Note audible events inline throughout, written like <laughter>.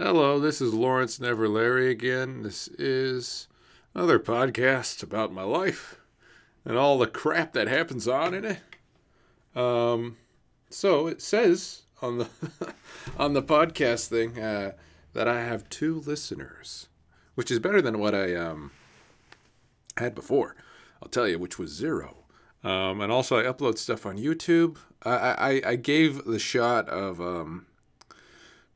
Hello, this is Lawrence Never Larry again. This is another podcast about my life and all the crap that happens on in it. Um, so it says on the <laughs> on the podcast thing uh, that I have two listeners, which is better than what I um, had before. I'll tell you, which was zero. Um, and also, I upload stuff on YouTube. I, I, I gave the shot of um,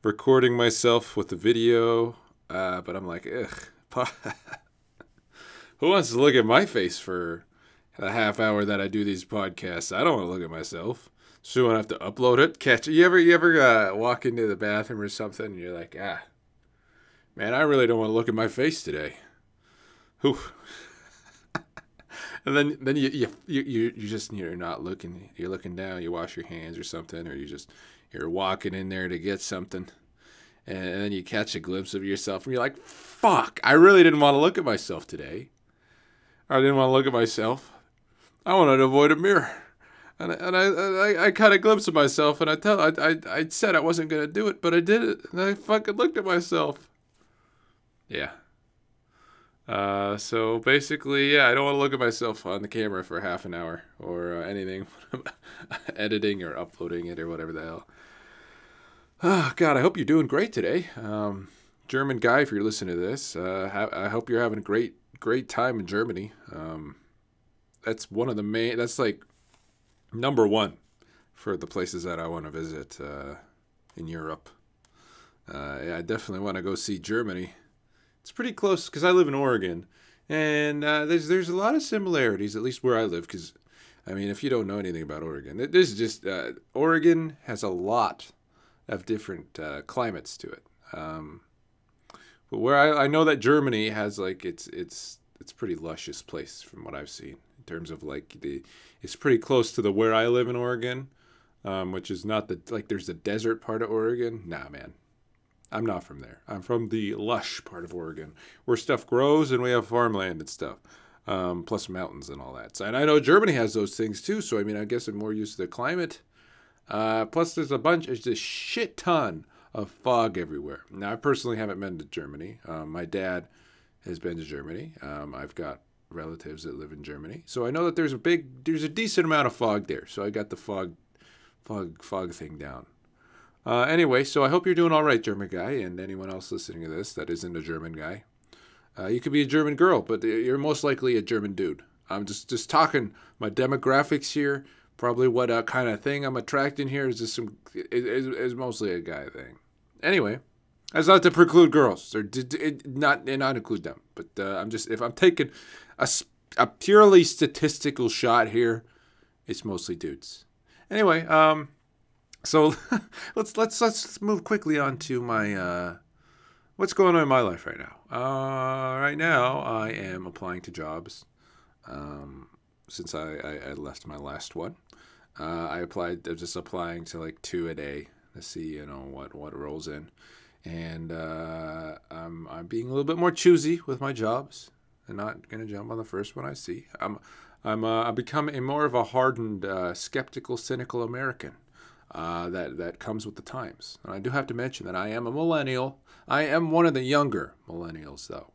recording myself with the video, uh, but I'm like, ugh. <laughs> Who wants to look at my face for the half hour that I do these podcasts? I don't want to look at myself. So when I have to upload it, catch it. You ever, you ever uh, walk into the bathroom or something, and you're like, ah, man, I really don't want to look at my face today. Whew. And then then you you you you just you're not looking you're looking down you wash your hands or something or you just you're walking in there to get something and then you catch a glimpse of yourself and you're like fuck i really didn't want to look at myself today i didn't want to look at myself i wanted to avoid a mirror and, and I, I, I caught a glimpse of myself and I tell I, I, I said I wasn't gonna do it, but I did it. And I fucking looked at myself. Yeah, uh, so basically, yeah, I don't want to look at myself on the camera for half an hour or uh, anything, <laughs> editing or uploading it or whatever the hell. Oh, God, I hope you're doing great today. Um, German guy, if you're listening to this, uh, ha- I hope you're having a great, great time in Germany. Um, that's one of the main, that's like number one for the places that I want to visit uh, in Europe. Uh, yeah, I definitely want to go see Germany it's pretty close because I live in Oregon, and uh, there's there's a lot of similarities, at least where I live. Because, I mean, if you don't know anything about Oregon, this is just uh, Oregon has a lot of different uh, climates to it. Um, but where I, I know that Germany has like it's it's it's pretty luscious place from what I've seen in terms of like the it's pretty close to the where I live in Oregon, um, which is not the like there's the desert part of Oregon. Nah, man, I'm not from there. I'm from the lush part of Oregon, where stuff grows and we have farmland and stuff, um, plus mountains and all that. So, and I know Germany has those things too. So I mean, I guess I'm more used to the climate. Uh, plus, there's a bunch, there's a shit ton of fog everywhere. Now, I personally haven't been to Germany. Um, my dad has been to Germany. Um, I've got relatives that live in Germany, so I know that there's a big, there's a decent amount of fog there. So I got the fog, fog, fog thing down. Uh, anyway, so I hope you're doing all right, German guy, and anyone else listening to this that isn't a German guy. Uh, you could be a German girl, but you're most likely a German dude. I'm just just talking my demographics here. Probably what uh, kind of thing I'm attracting here is just some is, is mostly a guy thing. Anyway, that's not to preclude girls or not not include them, but uh, I'm just if I'm taking a a purely statistical shot here, it's mostly dudes. Anyway, um, so <laughs> let's let's let's move quickly on to my uh, what's going on in my life right now. Uh, right now, I am applying to jobs. Um, since I, I, I, left my last one, uh, I applied. I'm just applying to like two a day to see you know what what rolls in, and uh, I'm I'm being a little bit more choosy with my jobs and not gonna jump on the first one I see. I'm I'm uh, I'm becoming more of a hardened, uh, skeptical, cynical American uh, that that comes with the times. And I do have to mention that I am a millennial. I am one of the younger millennials, though.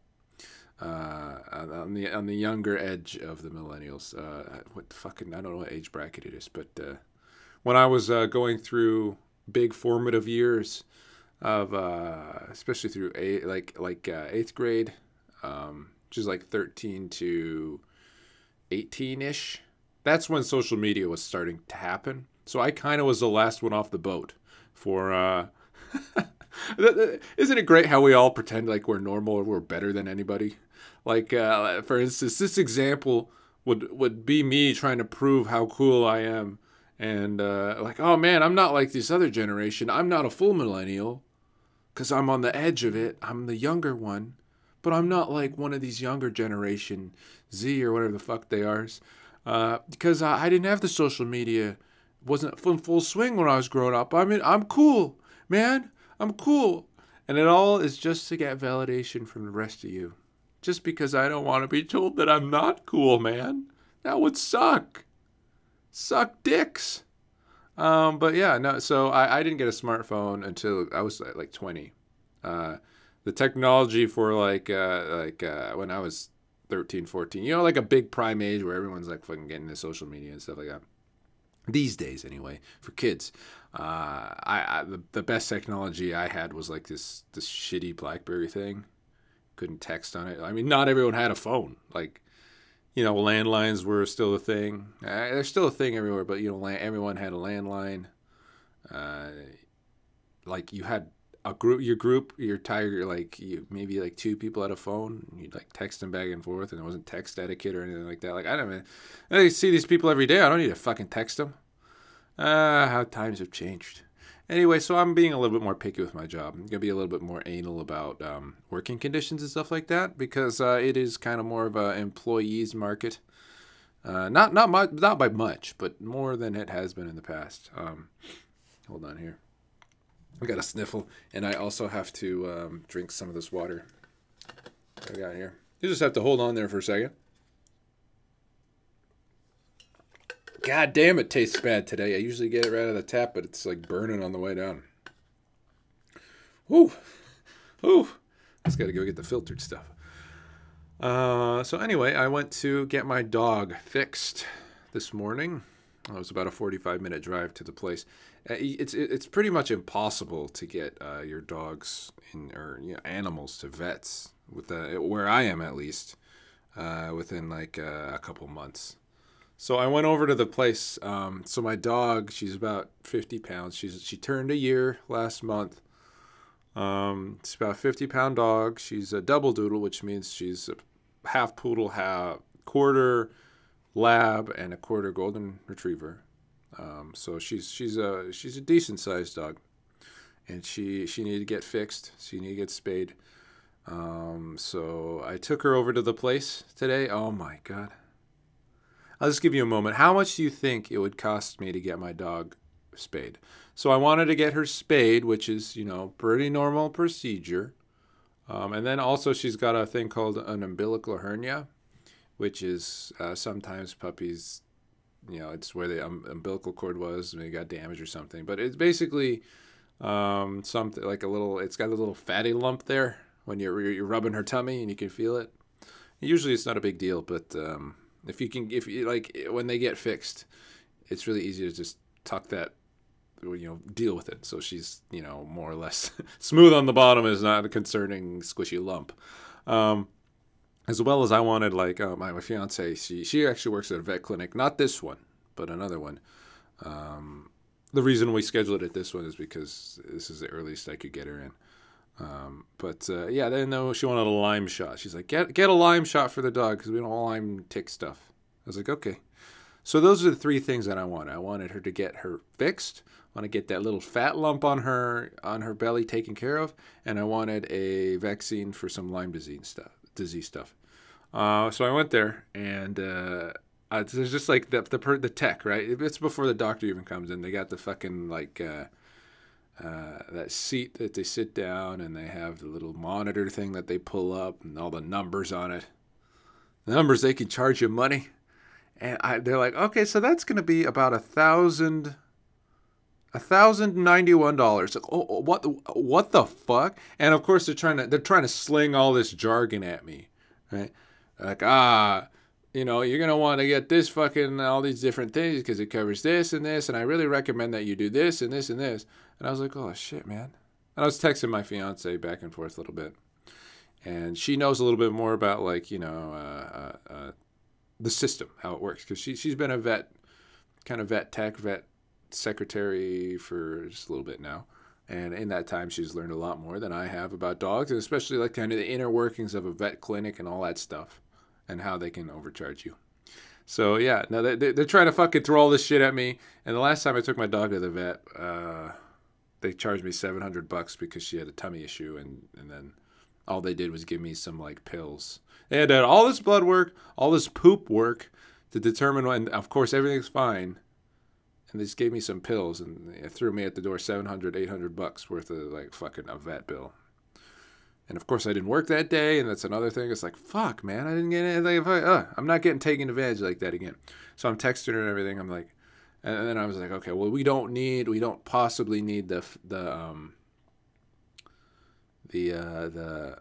Uh, on the on the younger edge of the millennials. Uh, what fucking I don't know what age bracket it is, but uh, when I was uh, going through big formative years of uh, especially through eight, like like uh, eighth grade, um, which is like thirteen to eighteen ish. That's when social media was starting to happen so I kind of was the last one off the boat for. Uh, <laughs> isn't it great how we all pretend like we're normal or we're better than anybody? Like, uh, for instance, this example would would be me trying to prove how cool I am, and uh, like, oh man, I'm not like this other generation. I'm not a full millennial, because I'm on the edge of it. I'm the younger one, but I'm not like one of these younger generation Z or whatever the fuck they are, uh, because I, I didn't have the social media wasn't in full swing when I was growing up. I mean, I'm cool, man. I'm cool. And it all is just to get validation from the rest of you. Just because I don't want to be told that I'm not cool, man. That would suck. Suck dicks. Um, but yeah, no. So I, I didn't get a smartphone until I was like 20. Uh, the technology for like uh, like uh, when I was 13, 14, you know, like a big prime age where everyone's like fucking getting into social media and stuff like that. These days, anyway, for kids, uh, I, I the, the best technology I had was like this this shitty BlackBerry thing. Couldn't text on it. I mean, not everyone had a phone. Like, you know, landlines were still a thing. Uh, they're still a thing everywhere, but you know, everyone had a landline. Uh, like you had a group, your group, your tiger, like you maybe like two people had a phone. You'd like text them back and forth, and it wasn't text etiquette or anything like that. Like I don't, I see these people every day. I don't need to fucking text them. Ah, how times have changed. Anyway, so I'm being a little bit more picky with my job. I'm gonna be a little bit more anal about um, working conditions and stuff like that because uh, it is kind of more of a employees market. Uh, not not much, not by much, but more than it has been in the past. Um, hold on here. I got a sniffle, and I also have to um, drink some of this water. I got here. You just have to hold on there for a second. God damn, it tastes bad today. I usually get it right out of the tap, but it's like burning on the way down. Whew. Whew. Just got to go get the filtered stuff. Uh, so, anyway, I went to get my dog fixed this morning. It was about a 45 minute drive to the place. Uh, it's it's pretty much impossible to get uh, your dogs in, or you know, animals to vets with the, where I am at least uh, within like uh, a couple months. So I went over to the place. Um, so my dog, she's about 50 pounds. She's she turned a year last month. Um, it's about a 50 pound dog. She's a double doodle, which means she's a half poodle, half quarter lab, and a quarter golden retriever. Um, so she's she's a she's a decent sized dog, and she she needed to get fixed. She needed to get spayed. Um, so I took her over to the place today. Oh my god! I'll just give you a moment. How much do you think it would cost me to get my dog spayed? So I wanted to get her spayed, which is you know pretty normal procedure. Um, and then also she's got a thing called an umbilical hernia, which is uh, sometimes puppies you know, it's where the um, umbilical cord was, and it got damaged or something. But it's basically um, something like a little. It's got a little fatty lump there when you're you're rubbing her tummy, and you can feel it. Usually, it's not a big deal, but um, if you can, if you like, when they get fixed, it's really easy to just tuck that you know deal with it so she's you know more or less <laughs> smooth on the bottom is not a concerning squishy lump um, as well as I wanted, like uh, my, my fiance, she she actually works at a vet clinic, not this one, but another one. Um, the reason we scheduled it this one is because this is the earliest I could get her in. Um, but uh, yeah, then though she wanted a Lyme shot. She's like, get get a Lyme shot for the dog because we don't Lyme tick stuff. I was like, okay. So those are the three things that I wanted. I wanted her to get her fixed. I want to get that little fat lump on her on her belly taken care of, and I wanted a vaccine for some Lyme disease stuff. Disease stuff. Uh, so I went there, and uh, just like the the the tech, right? It's before the doctor even comes in. They got the fucking like uh, uh, that seat that they sit down, and they have the little monitor thing that they pull up, and all the numbers on it. The numbers they can charge you money, and I, they're like, okay, so that's going to be about a thousand. A thousand ninety one dollars. Oh, oh, what? What the fuck? And of course they're trying to they're trying to sling all this jargon at me, right? Like ah you know you're going to want to get this fucking all these different things because it covers this and this and i really recommend that you do this and this and this. And i was like oh shit man. And i was texting my fiance back and forth a little bit. And she knows a little bit more about like you know uh, uh, uh, the system how it works because she, she's been a vet kind of vet tech vet secretary for just a little bit now. And in that time she's learned a lot more than i have about dogs and especially like kind of the inner workings of a vet clinic and all that stuff and how they can overcharge you. So yeah, no, they, they're trying to fucking throw all this shit at me. And the last time I took my dog to the vet, uh, they charged me seven hundred bucks because she had a tummy issue, and and then all they did was give me some like pills. They had done all this blood work, all this poop work to determine when. Of course, everything's fine, and they just gave me some pills and threw me at the door 700 800 bucks worth of like fucking a vet bill and of course, I didn't work that day, and that's another thing. It's like, fuck, man, I didn't get anything. Uh, I'm not getting taken advantage like that again. So I'm texting her and everything. I'm like, and then I was like, okay, well, we don't need, we don't possibly need the the um the uh, the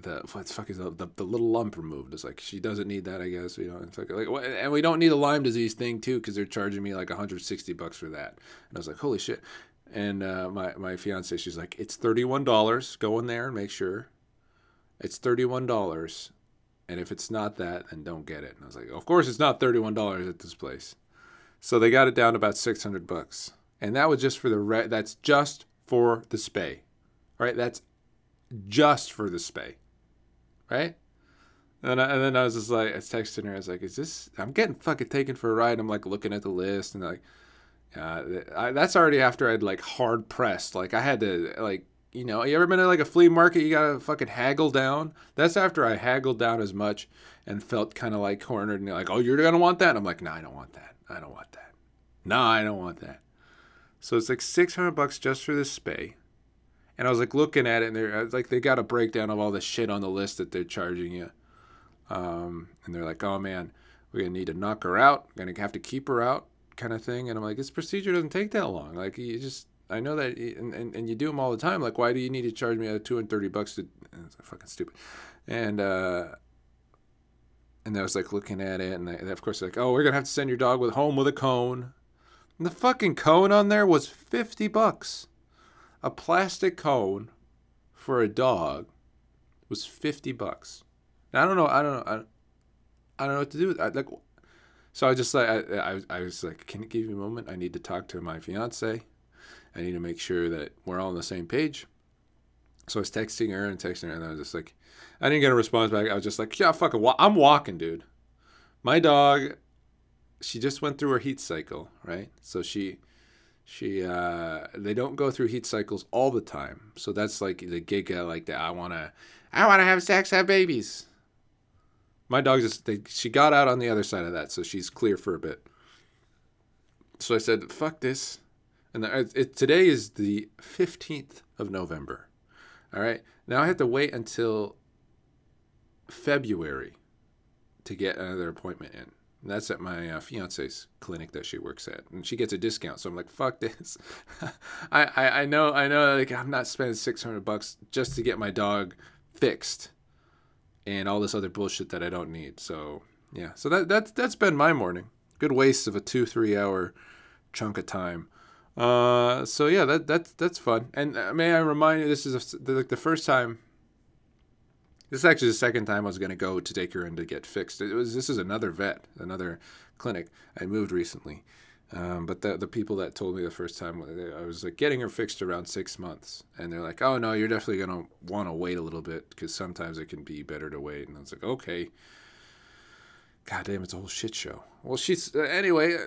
the what the fuck is the, the, the little lump removed. It's like she doesn't need that, I guess. You know, it's like, like and we don't need a Lyme disease thing too because they're charging me like 160 bucks for that. And I was like, holy shit. And uh, my my fiance, she's like, it's thirty one dollars. Go in there and make sure. It's thirty one dollars, and if it's not that, then don't get it. And I was like, of course it's not thirty one dollars at this place. So they got it down about six hundred bucks, and that was just for the re- that's just for the spay, right? That's just for the spay right? And, I, and then I was just like, I was texting her. I was like, "Is this? I'm getting fucking taken for a ride." I'm like looking at the list and like, uh, I, that's already after I'd like hard pressed. Like I had to like, you know, you ever been at like a flea market? You gotta fucking haggle down. That's after I haggled down as much and felt kind of like cornered and like, oh, you're gonna want that. I'm like, no, nah, I don't want that. I don't want that. No, nah, I don't want that. So it's like 600 bucks just for this spay. And I was like looking at it, and they're like, they got a breakdown of all the shit on the list that they're charging you. Um, and they're like, oh man, we're gonna need to knock her out. We're gonna have to keep her out, kind of thing. And I'm like, this procedure doesn't take that long. Like you just, I know that, and, and, and you do them all the time. Like, why do you need to charge me a 230 bucks to? It's fucking stupid. And uh, and I was like looking at it, and, they, and of course, like, oh, we're gonna have to send your dog with home with a cone. And the fucking cone on there was 50 bucks a plastic cone for a dog was 50 bucks. Now, I don't know. I don't know. I, I don't know what to do with that. Like, so I just like I, I, was like, can you give me a moment? I need to talk to my fiance. I need to make sure that we're all on the same page. So I was texting her and texting her, and I was just like, I didn't get a response back. I was just like, yeah, fuck it. I'm walking, dude. My dog, she just went through her heat cycle, right? So she she uh they don't go through heat cycles all the time so that's like the giga like that i want to i want to have sex have babies my dog just they, she got out on the other side of that so she's clear for a bit so i said fuck this and the, it, today is the 15th of november all right now i have to wait until february to get another appointment in and that's at my uh, fiance's clinic that she works at, and she gets a discount. So I'm like, "Fuck this!" <laughs> I, I I know I know like I'm not spending 600 bucks just to get my dog fixed, and all this other bullshit that I don't need. So yeah, so that that's that's been my morning. Good waste of a two three hour chunk of time. Uh, so yeah, that that's that's fun. And uh, may I remind you, this is a, like the first time this is actually the second time I was going to go to take her in to get fixed. It was this is another vet, another clinic. I moved recently, um, but the the people that told me the first time I was like getting her fixed around six months, and they're like, "Oh no, you're definitely going to want to wait a little bit because sometimes it can be better to wait." And I was like, "Okay." God damn, it's a whole shit show. Well, she's uh, anyway. Uh,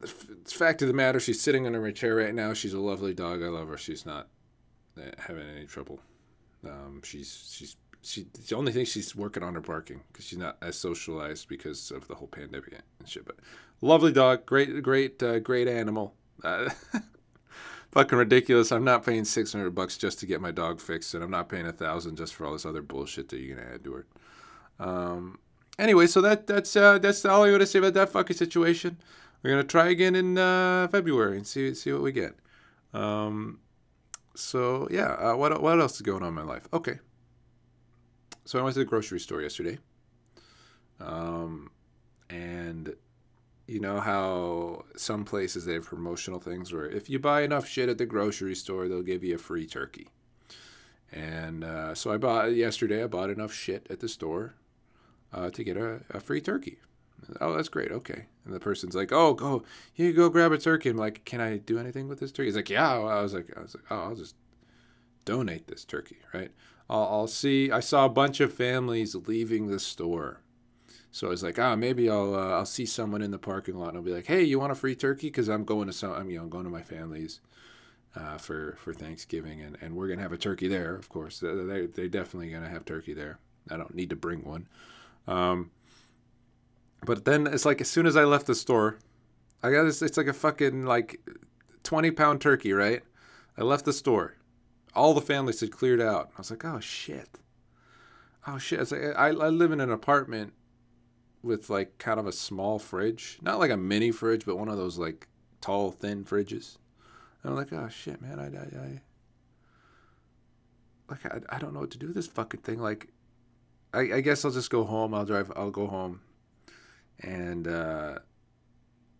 the fact of the matter, she's sitting in her chair right now. She's a lovely dog. I love her. She's not uh, having any trouble. Um, she's she's she the only thing she's working on her barking because she's not as socialized because of the whole pandemic and shit. But lovely dog, great, great, uh, great animal. Uh, <laughs> fucking ridiculous. I'm not paying six hundred bucks just to get my dog fixed, and I'm not paying a thousand just for all this other bullshit that you're gonna add to it. Um. Anyway, so that that's uh, that's all I got to say about that fucking situation. We're gonna try again in uh, February and see see what we get. Um. So yeah, uh, what what else is going on in my life? Okay, so I went to the grocery store yesterday. Um, and you know how some places they have promotional things where if you buy enough shit at the grocery store, they'll give you a free turkey. And uh, so I bought yesterday. I bought enough shit at the store uh, to get a, a free turkey. Oh, that's great. Okay. And the person's like, "Oh, go, you go grab a turkey." I'm like, "Can I do anything with this turkey?" He's like, "Yeah." I was like, "I was like, oh, I'll just donate this turkey, right?" I'll, I'll see. I saw a bunch of families leaving the store. So I was like, ah, maybe I'll uh, I'll see someone in the parking lot and I'll be like, hey, you want a free turkey? Because I'm going to some, I'm you know going to my family's uh, for for Thanksgiving and, and we're gonna have a turkey there, of course. They they're definitely gonna have turkey there. I don't need to bring one. Um, but then it's like as soon as I left the store, I got this. It's like a fucking like twenty pound turkey, right? I left the store all the families had cleared out. I was like, oh shit, oh shit. I, was Like, I I live in an apartment with like kind of a small fridge, not like a mini fridge, but one of those like tall, thin fridges. And I'm like, oh shit, man, I I like I, I don't know what to do with this fucking thing. Like, I, I guess I'll just go home. I'll drive. I'll go home, and uh,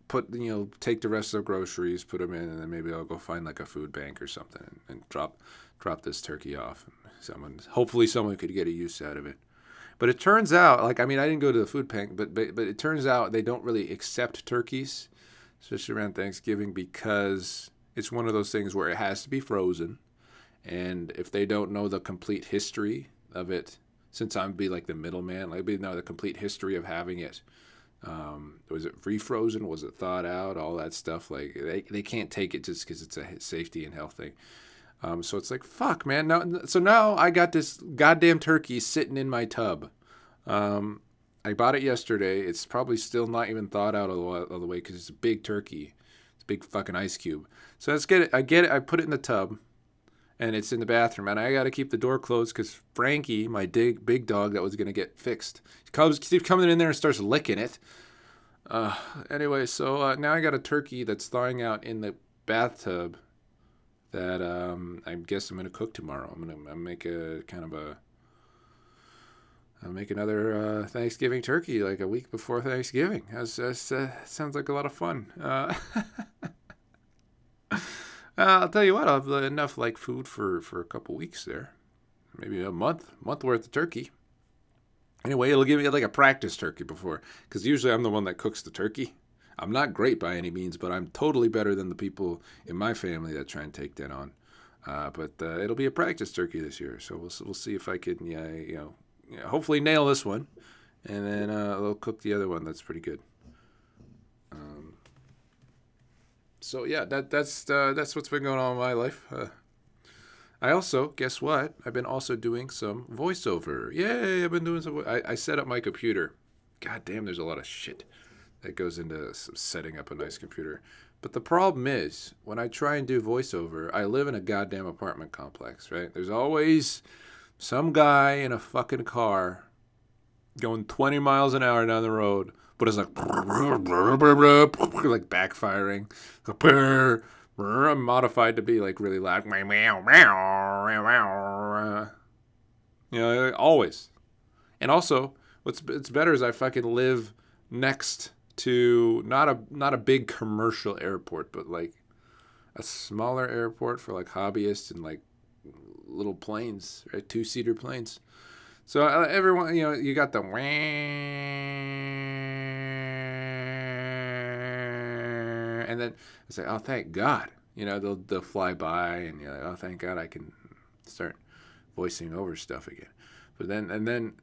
put you know take the rest of the groceries, put them in, and then maybe I'll go find like a food bank or something and, and drop drop this turkey off. Someone hopefully someone could get a use out of it. But it turns out, like I mean, I didn't go to the food bank, but but, but it turns out they don't really accept turkeys, especially around Thanksgiving, because it's one of those things where it has to be frozen, and if they don't know the complete history of it, since I'm be like the middleman, like be know the complete history of having it. Um, was it refrozen? Was it thawed out? All that stuff. Like they, they can't take it just because it's a safety and health thing. Um, so it's like fuck, man. Now, so now I got this goddamn turkey sitting in my tub. Um, I bought it yesterday. It's probably still not even thawed out all the, all the way because it's a big turkey. It's a big fucking ice cube. So let's get it. I get it. I put it in the tub, and it's in the bathroom. And I got to keep the door closed because Frankie, my big big dog that was gonna get fixed, comes keeps coming in there and starts licking it. Uh, anyway, so uh, now I got a turkey that's thawing out in the bathtub that um, I guess I'm gonna cook tomorrow. I'm gonna, make a kind of a I'll make another uh, Thanksgiving turkey like a week before Thanksgiving. That's uh, sounds like a lot of fun. Uh, <laughs> I'll tell you what, I'll have enough like food for, for a couple weeks there, maybe a month, month worth of turkey. Anyway, it'll give me like a practice turkey before, because usually I'm the one that cooks the turkey. I'm not great by any means, but I'm totally better than the people in my family that try and take that on. Uh, but uh, it'll be a practice turkey this year, so we'll we'll see if I can, yeah, you know, hopefully nail this one, and then uh, I'll cook the other one. That's pretty good. Um, so yeah, that that's uh, that's what's been going on in my life. Uh, I also, guess what? I've been also doing some voiceover. Yay! I've been doing some. I, I set up my computer. God damn, there's a lot of shit that goes into setting up a nice computer. But the problem is, when I try and do voiceover, I live in a goddamn apartment complex, right? There's always some guy in a fucking car going 20 miles an hour down the road, but it's like like backfiring, modified to be like really loud. You know, always. And also, what's it's better is I fucking live next to not a not a big commercial airport, but like a smaller airport for like hobbyists and like little planes, right? Two seater planes. So uh, everyone, you know, you got the and then I say, oh, thank God. You know, they'll they'll fly by, and you're like, oh, thank God, I can start voicing over stuff again. But then and then,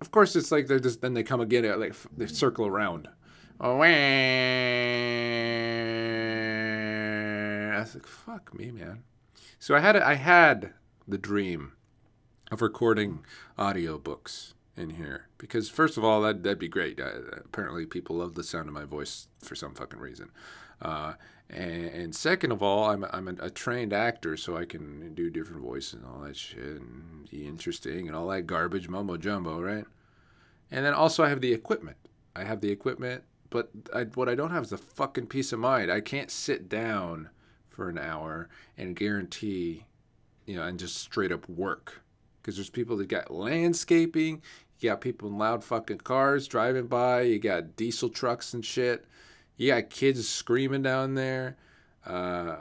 of course, it's like they're just then they come again, like they circle around. Oh, I was like, fuck me, man. So I had I had the dream of recording audiobooks in here because first of all that that'd be great. Apparently people love the sound of my voice for some fucking reason. Uh, and, and, second of all, I'm I'm a, a, trained actor, so I can do different voices and all that shit and be interesting and all that garbage mumbo jumbo, right? And then also I have the equipment. I have the equipment, but I, what I don't have is the fucking peace of mind. I can't sit down for an hour and guarantee, you know, and just straight up work. Because there's people that got landscaping, you got people in loud fucking cars driving by, you got diesel trucks and shit, you got kids screaming down there. Uh,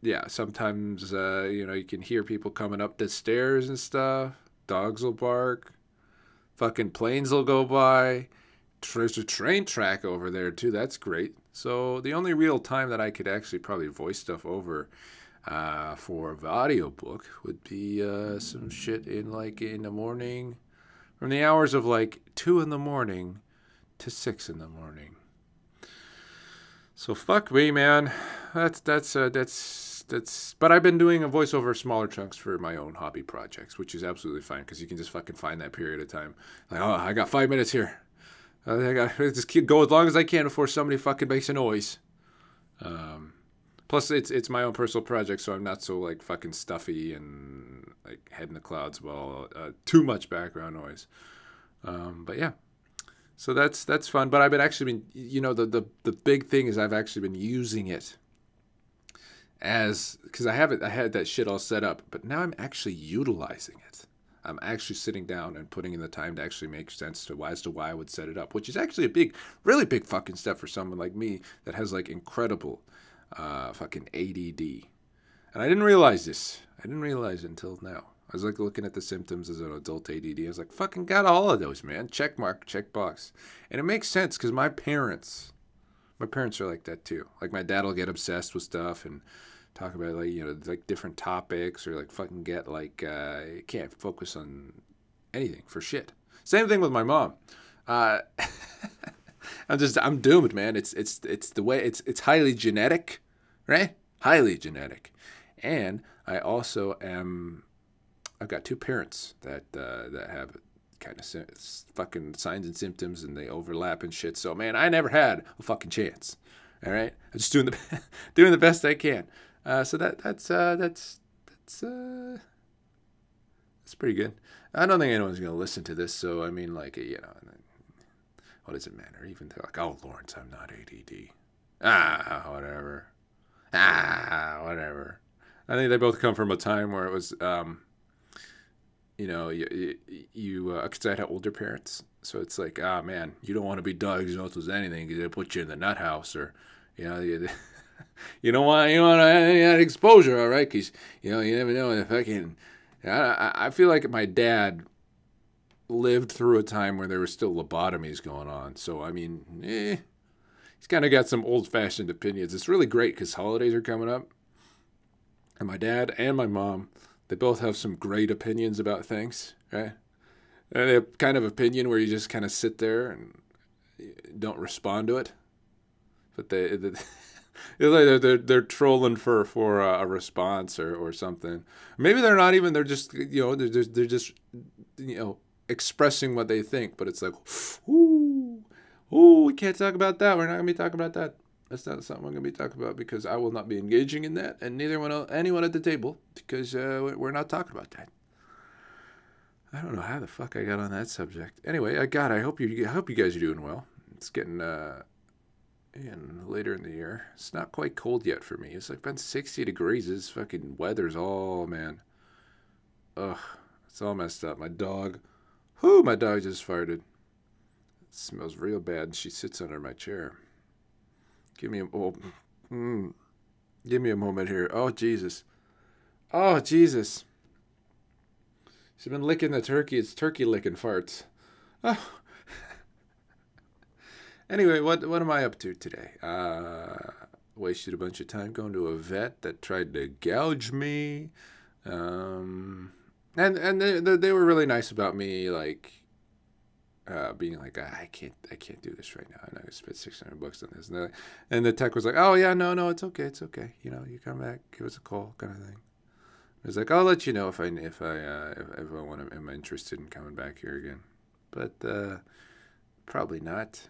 yeah, sometimes, uh, you know, you can hear people coming up the stairs and stuff. Dogs will bark. Fucking planes will go by. There's a train track over there, too. That's great. So the only real time that I could actually probably voice stuff over uh, for the audiobook would be uh, some shit in like in the morning, from the hours of like two in the morning to six in the morning. So fuck me, man. That's that's uh, that's that's. But I've been doing a voiceover smaller chunks for my own hobby projects, which is absolutely fine because you can just fucking find that period of time. Like, oh, I got five minutes here. I gotta just keep go as long as I can before somebody fucking makes a noise. Um, plus, it's it's my own personal project, so I'm not so like fucking stuffy and like head in the clouds about uh, too much background noise. Um, but yeah, so that's that's fun. But I've been actually been you know the the the big thing is I've actually been using it as because I have it, I had that shit all set up, but now I'm actually utilizing it. I'm actually sitting down and putting in the time to actually make sense to why as to why I would set it up, which is actually a big, really big fucking step for someone like me that has like incredible uh, fucking ADD. And I didn't realize this. I didn't realize it until now. I was like looking at the symptoms as an adult ADD. I was like, fucking got all of those, man. Check mark, check box. And it makes sense because my parents, my parents are like that too. Like my dad will get obsessed with stuff and talk about like you know like different topics or like fucking get like uh, can't focus on anything for shit. Same thing with my mom. Uh, <laughs> I'm just I'm doomed, man. It's it's it's the way it's it's highly genetic, right? Highly genetic, and I also am. I've got two parents that uh, that have kind of fucking signs and symptoms, and they overlap and shit. So man, I never had a fucking chance. All right, I'm just doing the <laughs> doing the best I can. Uh, so that that's uh, that's that's uh, that's pretty good. I don't think anyone's gonna listen to this, so I mean, like you know, what does it matter? Even though like, oh Lawrence, I'm not ADD. Ah, whatever. Ah, whatever. I think they both come from a time where it was, um, you know, you, you uh, cause I had older parents, so it's like, ah, man, you don't want to be diagnosed with anything because they put you in the nut house or, you know, you, <laughs> you don't want you want that exposure, all right? Because you know you never know if I can. I, I feel like my dad lived through a time where there were still lobotomies going on. So I mean, eh, he's kind of got some old-fashioned opinions. It's really great because holidays are coming up, and my dad and my mom, they both have some great opinions about things, right? And they have kind of opinion where you just kind of sit there and don't respond to it, but they. <laughs> they it's like they're, they're, they're trolling for for a, response or, or something. Maybe they're not even. They're just you know they're just, they're just you know expressing what they think. But it's like, ooh, ooh, we can't talk about that. We're not gonna be talking about that. That's not something I'm gonna be talking about because I will not be engaging in that, and neither one anyone at the table because uh, we're not talking about that. I don't know how the fuck I got on that subject. Anyway, I got. I hope you. I hope you guys are doing well. It's getting. Uh, in later in the year. It's not quite cold yet for me. It's like been 60 degrees. This fucking weather's all, man. Ugh, it's all messed up. My dog, whoo, my dog just farted. It smells real bad. She sits under my chair. Give me a, oh, mm, give me a moment here. Oh, Jesus. Oh, Jesus. She's been licking the turkey. It's turkey licking farts. Oh, <laughs> Anyway, what what am I up to today? Uh, wasted a bunch of time going to a vet that tried to gouge me, um, and and they, they were really nice about me, like uh, being like, ah, I can't, I can't do this right now. I'm not gonna spend six hundred bucks on this. And the, and the tech was like, oh yeah, no, no, it's okay, it's okay. You know, you come back, give us a call, kind of thing. I was like, I'll let you know if I if I uh, if, if I want to, am interested in coming back here again, but uh, probably not.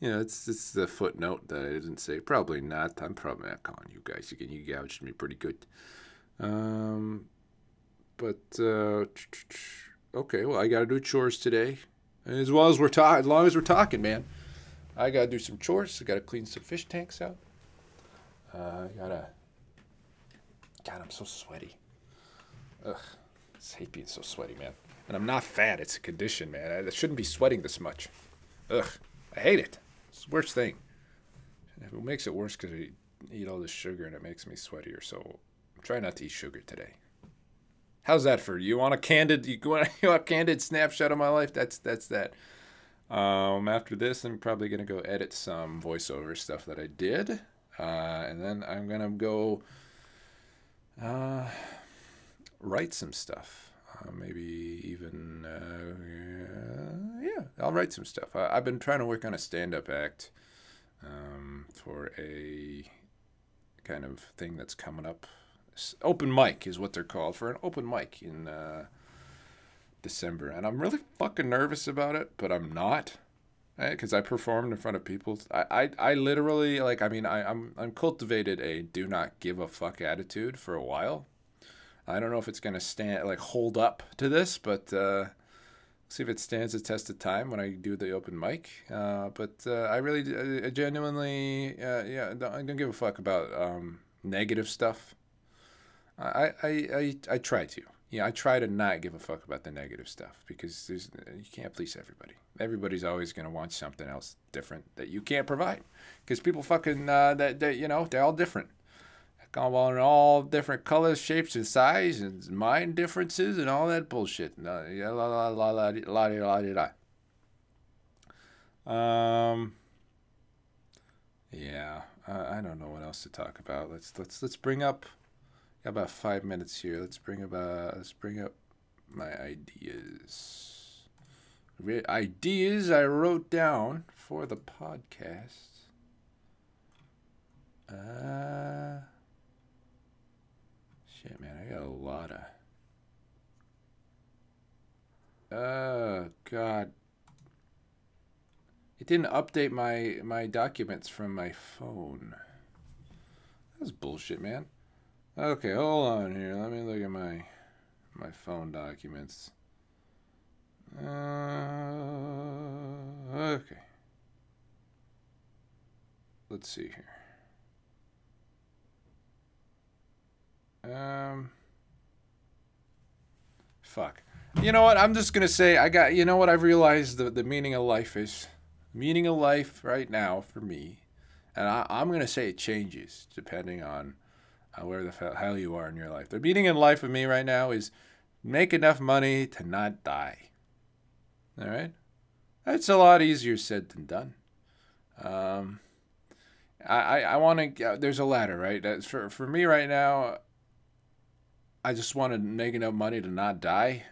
You know, it's it's the footnote that I didn't say. Probably not. I'm probably not calling you guys again. You gouged me pretty good. Um, but uh, <tsk> okay. Well, I got to do chores today, as well as we're talking, as long as we're talking, man, I got to do some chores. I got to clean some fish tanks out. Uh, I gotta. God, I'm so sweaty. Ugh, I hate being so sweaty, man. And I'm not fat. It's a condition, man. I shouldn't be sweating this much. Ugh, I hate it. It's the worst thing. It makes it worse because I eat all this sugar and it makes me sweatier. So I'm trying not to eat sugar today. How's that for you? Want a candid? <laughs> You want, a candid snapshot of my life? That's that's that. Um, after this, I'm probably gonna go edit some voiceover stuff that I did, uh, and then I'm gonna go uh, write some stuff. Uh, maybe even uh, yeah, I'll write some stuff. I, have been trying to work on a stand-up act um, for a kind of thing that's coming up. Open mic is what they're called for an open mic in uh, December, and I'm really fucking nervous about it, but I'm not because I performed in front of people. I, I, I literally like. I mean, I, I'm I'm cultivated a do not give a fuck attitude for a while. I don't know if it's gonna stand like hold up to this, but uh, see if it stands the test of time when I do the open mic. Uh, but uh, I really, I genuinely, uh, yeah, don't, I don't give a fuck about um, negative stuff. I, I, I, I try to. Yeah, I try to not give a fuck about the negative stuff because there's you can't please everybody. Everybody's always going to want something else different that you can't provide because people fucking uh, that that you know they're all different. They're all in all different colors, shapes, and size, and mind differences, and all that bullshit. La la la la la la la la. la. Um. Yeah, I, I don't know what else to talk about. Let's let's let's bring up Got about five minutes here. Let's bring about let's bring up my ideas. Re- ideas I wrote down for the podcast. Uh shit, man, I got a lot of. Oh God, it didn't update my my documents from my phone. That's bullshit, man. Okay, hold on here. Let me look at my my phone documents. Uh, okay. Let's see here. Um. Fuck. You know what? I'm just gonna say I got. You know what? I've realized the the meaning of life is meaning of life right now for me, and I, going to say it changes depending on uh, where the hell you are in your life. The meaning in life of me right now is make enough money to not die. All right? That's a lot easier said than done. Um, I, I, I want to, uh, there's a ladder, right? That's for, for me right now, I just want to make enough money to not die.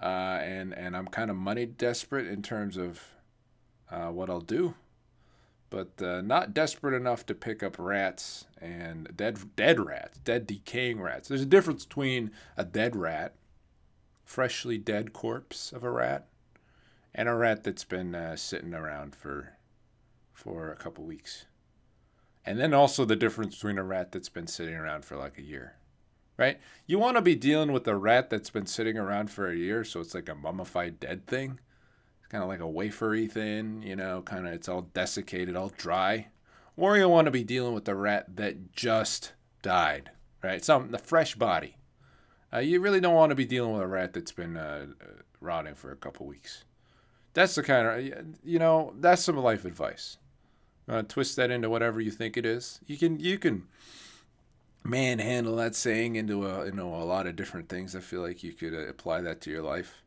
Uh, and, and I'm kind of money desperate in terms of uh, what I'll do, but uh, not desperate enough to pick up rats and dead dead rats, dead decaying rats. There's a difference between a dead rat, freshly dead corpse of a rat, and a rat that's been uh, sitting around for for a couple weeks. And then also the difference between a rat that's been sitting around for like a year. Right? You want to be dealing with a rat that's been sitting around for a year, so it's like a mummified dead thing kind of like a wafery thin, you know, kind of it's all desiccated, all dry. Or you want to be dealing with the rat that just died, right? Some the fresh body. Uh, you really don't want to be dealing with a rat that's been uh, uh rotting for a couple weeks. That's the kind of you know that's some life advice. Uh, twist that into whatever you think it is. You can you can manhandle that saying into a you know a lot of different things. I feel like you could uh, apply that to your life.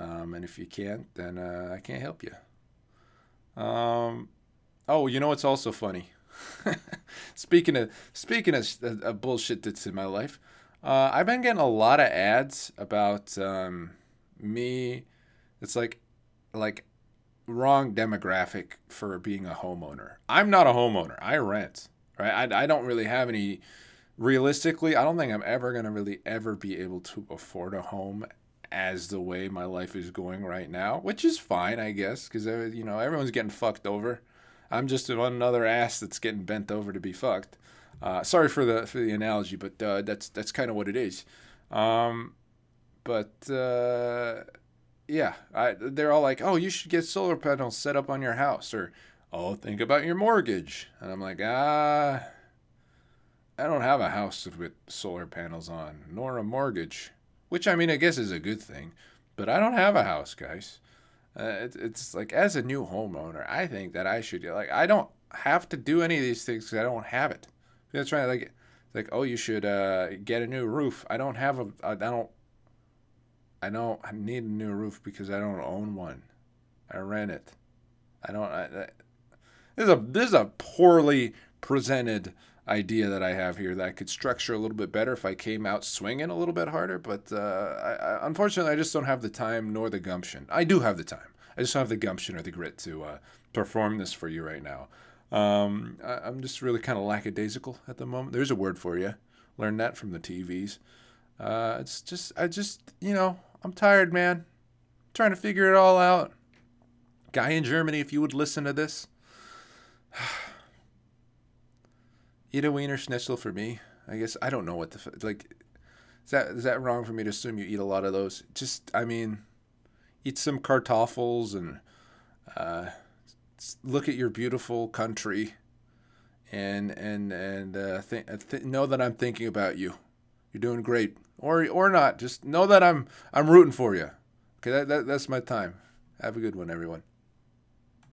Um, and if you can't, then uh, I can't help you. Um, oh, you know what's also funny? <laughs> speaking of speaking of, of, bullshit that's in my life, uh, I've been getting a lot of ads about um, me. It's like like wrong demographic for being a homeowner. I'm not a homeowner. I rent. Right. I, I don't really have any. Realistically, I don't think I'm ever gonna really ever be able to afford a home as the way my life is going right now, which is fine, I guess, because uh, you know everyone's getting fucked over. I'm just another ass that's getting bent over to be fucked. Uh, sorry for the for the analogy, but uh, that's that's kind of what it is. Um, but uh, yeah, I, they're all like, "Oh, you should get solar panels set up on your house," or "Oh, think about your mortgage," and I'm like, ah. I don't have a house with solar panels on, nor a mortgage which I mean, I guess is a good thing. But I don't have a house, guys. Uh, it, it's like as a new homeowner, I think that I should like I don't have to do any of these things because I don't have it. That's right. Like, like oh, you should uh, get a new roof. I don't have a. I don't. I don't I need a new roof because I don't own one. I rent it. I don't. I, I, this is a this is a poorly presented idea that I have here that I could structure a little bit better if I came out swinging a little bit harder. But uh, I, I, unfortunately, I just don't have the time nor the gumption. I do have the time. I just don't have the gumption or the grit to uh, perform this for you right now. Um, I, am just really kind of lackadaisical at the moment. There's a word for you. Learn that from the TVs. Uh, it's just, I just, you know, I'm tired, man. I'm trying to figure it all out. Guy in Germany, if you would listen to this. <sighs> eat a wiener schnitzel for me. I guess I don't know what the like. Is that is that wrong for me to assume you eat a lot of those? Just I mean, eat some kartoffels and uh, look at your beautiful country and and and uh, th- th- know that I'm thinking about you. You're doing great, or or not. Just know that I'm I'm rooting for you. Okay, that, that that's my time. Have a good one, everyone.